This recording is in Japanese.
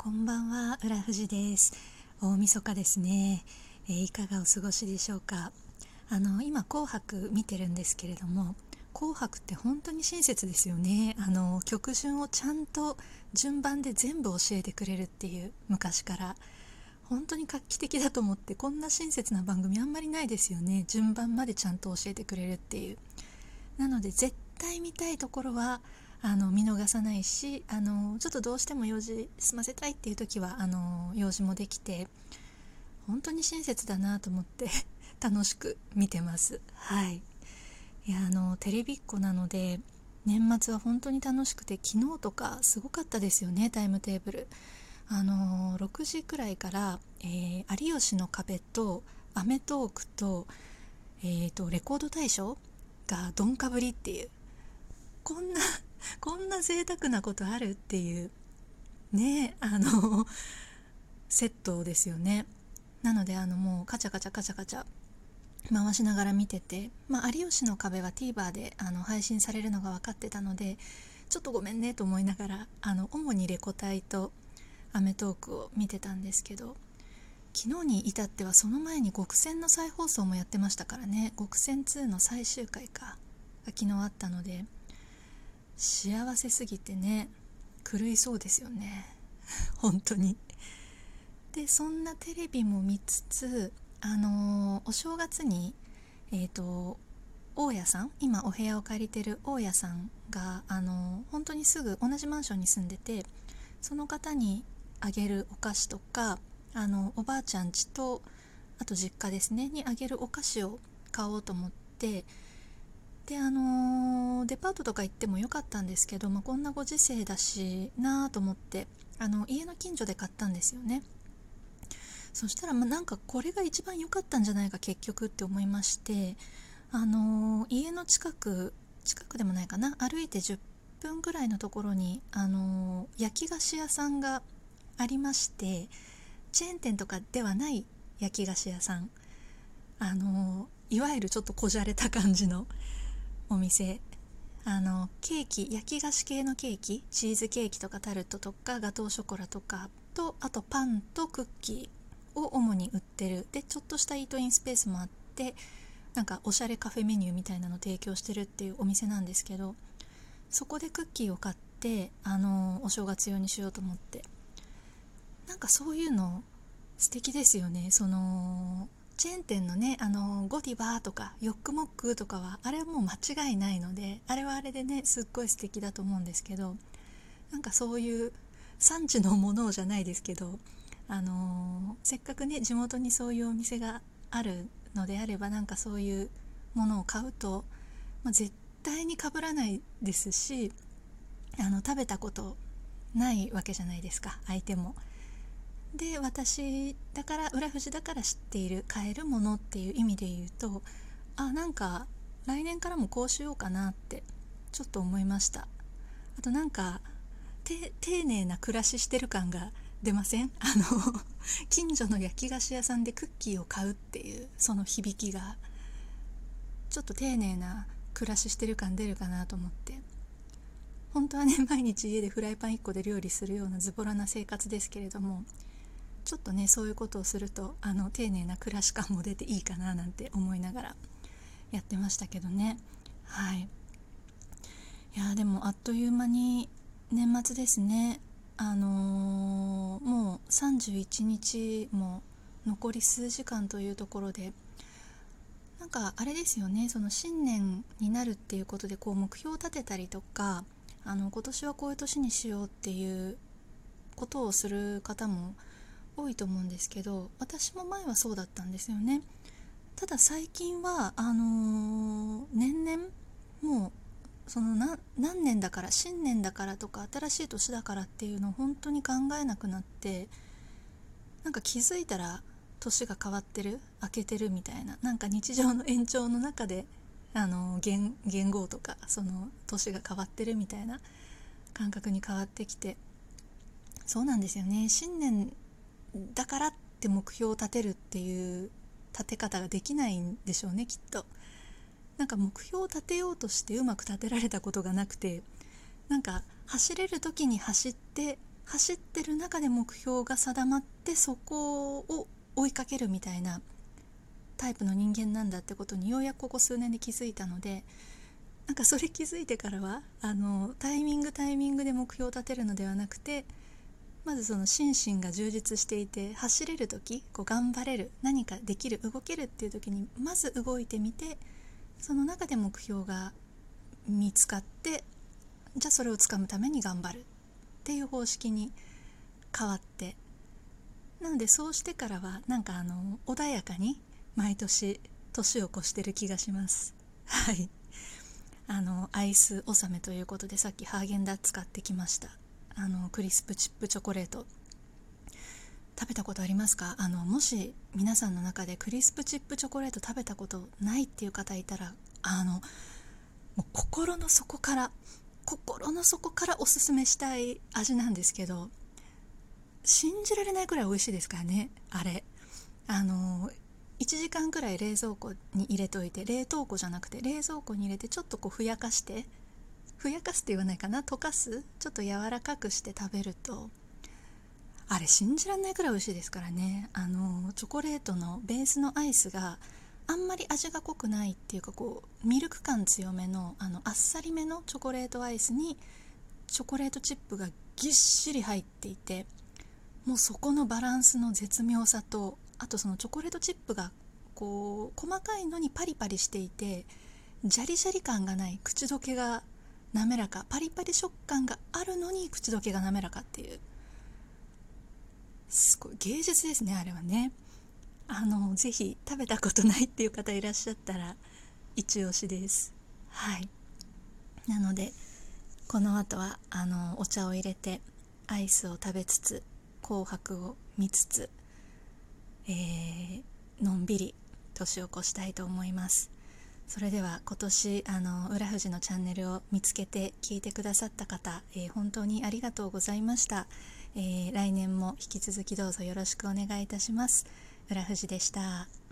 こんばんは、浦富士です。大晦日ですね、えー、いかがお過ごしでしょうか？あの今紅白見てるんですけれども、紅白って本当に親切ですよね。あの曲順をちゃんと順番で全部教えてくれるっていう昔から本当に画期的だと思ってこんな親切な番組あんまりないですよね。順番までちゃんと教えてくれるっていう。なので絶対見たいところはあの見逃さないしあのちょっとどうしても用事済ませたいっていう時はあの用事もできて本当に親切だなと思って 楽しく見てます。はい。いやあのテレビっ子なので年末は本当に楽しくて昨日とかすごかったですよねタイムテーブル。あの6時くらいから、えー、有吉の壁と『アメトーク』と,、えーとレコード大賞がどんかぶりっていう。こんなこんな贅沢なことあるっていうねあのセットですよね。なのであのもうカチャカチャカチャカチャ回しながら見てて、まあ、有吉の壁は TVer であの配信されるのが分かってたのでちょっとごめんねと思いながらあの主にレコ大と『アメトーーク』を見てたんですけど昨日に至ってはその前に極戦の再放送もやってましたからね。極戦2の最終回かが昨日あったので幸せすぎてね狂いそうですよね。本当に。でそんなテレビも見つつあのー、お正月にえっ、ー、と大家さん今お部屋を借りてる大家さんがあのー、本当にすぐ同じマンションに住んでてその方にあげるお菓子とかあのおばあちゃんちとあと実家ですねにあげるお菓子を買おうと思ってであのー、デパートとか行ってもよかったんですけど、まあ、こんなご時世だしなあと思ってあの家の近所で買ったんですよね。そしたらまあなんかこれが一番良かったんじゃないか結局って思いましてあのー、家の近く近くでもないかな歩いて10分ぐらいのところにあのー、焼き菓子屋さんがありましてチェーン店とかではない焼き菓子屋さん。あのいわゆるちょっとこじゃれた感じのお店。あのケーキ焼き菓子系のケーキチーズケーキとかタルトとかガトーショコラとかとあとパンとクッキーを主に売ってる。でちょっとしたイートインスペースもあってなんかおしゃれカフェメニューみたいなの提供してるっていうお店なんですけどそこでクッキーを買ってあのお正月用にしようと思って。なんかそういうの素敵ですよね。そのチェーン店のねあのゴディバーとかヨックモックとかはあれはもう間違いないのであれはあれでねすっごい素敵だと思うんですけどなんかそういう産地のものじゃないですけどあのせっかくね地元にそういうお店があるのであればなんかそういうものを買うと、まあ、絶対にかぶらないですしあの食べたことないわけじゃないですか相手も。で私だから浦富士だから知っている買えるものっていう意味で言うとあなんか来年からもこうしようかなってちょっと思いました。あとなんか丁寧な暮らししてる感が出ません？あの近所の焼き菓子屋さんでクッキーを買うっていうその響きが。ちょっと丁寧な暮らししてる感出るかなと思って。本当はね毎日家でフライパン1個で料理するようなズボラな生活ですけれどもちょっとねそういうことをするとあの丁寧な暮らし感も出ていいかななんて思いながらやってましたけどね。はい。いやでもあっという間に年末ですね。あのー、もう31日も残り数時間というところでなんかあれですよね。その新年になるっていうことでこう目標を立てたりとかあの今年はこういう年にしようっていうことをする方も多いと思うんですけど私も前はそうだったんですよね。ただ最近はあのー、年々もうその何年だから新年だからとか新しい年だからっていうのを本当に考えなくなってなんか気づいたら年が変わってる明けてるみたいななんか日常の延長の中であの言言語とかその年が変わってるみたいな感覚に変わってきて。そうなんですよね。新年だからって目標を立てるっていう立て方ができないんでしょうねきっと。なんか目標を立てようとしてうまく立てられたことがなくてなんか走れる時に走って走ってる中で目標が定まってそこを追いかけるみたいなタイプの人間なんだってことにようやくここ数年で気づいたのでなんかそれ気づいてからはあのタイミングタイミングで目標を立てるのではなくてまずその心身が充実していて走れる時こう頑張れる何かできる動けるっていう時にまず動いてみてその中で目標が見つかってじゃあそれをつかむために頑張る。っていう方式に変わってなのでそうしてからはなんかあの穏やかに毎年年を越してる気がします。はい。あのアイス納めということでさっきハーゲンダッツ買ってきました。あのクリスプチップチョコレート。食べたことありますか？あのもし皆さんの中でクリスプチップチョコレート食べたことないっていう方いたらあのもう心の底から心の底からおすすめしたい味なんですけど信じられないくらい美味しいですからねあれ。あの1時間くらい冷蔵庫に入れといて冷凍庫じゃなくて冷蔵庫に入れてちょっとこうふやかしてふやかすって言わないかな？溶かす？ちょっと柔らかくして食べると。あれ信じられないくらい美味しいですからね。あのチョコレートのベースのアイスがあんまり味が濃くないっていうかこうミルク感強めのあのあっさりめのチョコレートアイスにチョコレートチップがぎっしり入っていてもうそこのバランスの絶妙さとあとそのチョコレートチップがこう細かいのにパリパリしていてジャリジャリ感がない口どけが滑らかパリパリ食感があるのに口どけが滑らかっていう。すごい芸術ですねあれはね。あのぜひ食べたことないっていう方いらっしゃったら一押しです。はい。なのでこの後はあのお茶を入れてアイスを食べつつ紅白を見つつえー、のんびり年を越したいと思います。それでは今年あの浦富士のチャンネルを見つけて聞いてくださった方、えー、本当にありがとうございました、えー、来年も引き続きどうぞよろしくお願いいたします。浦富士でした。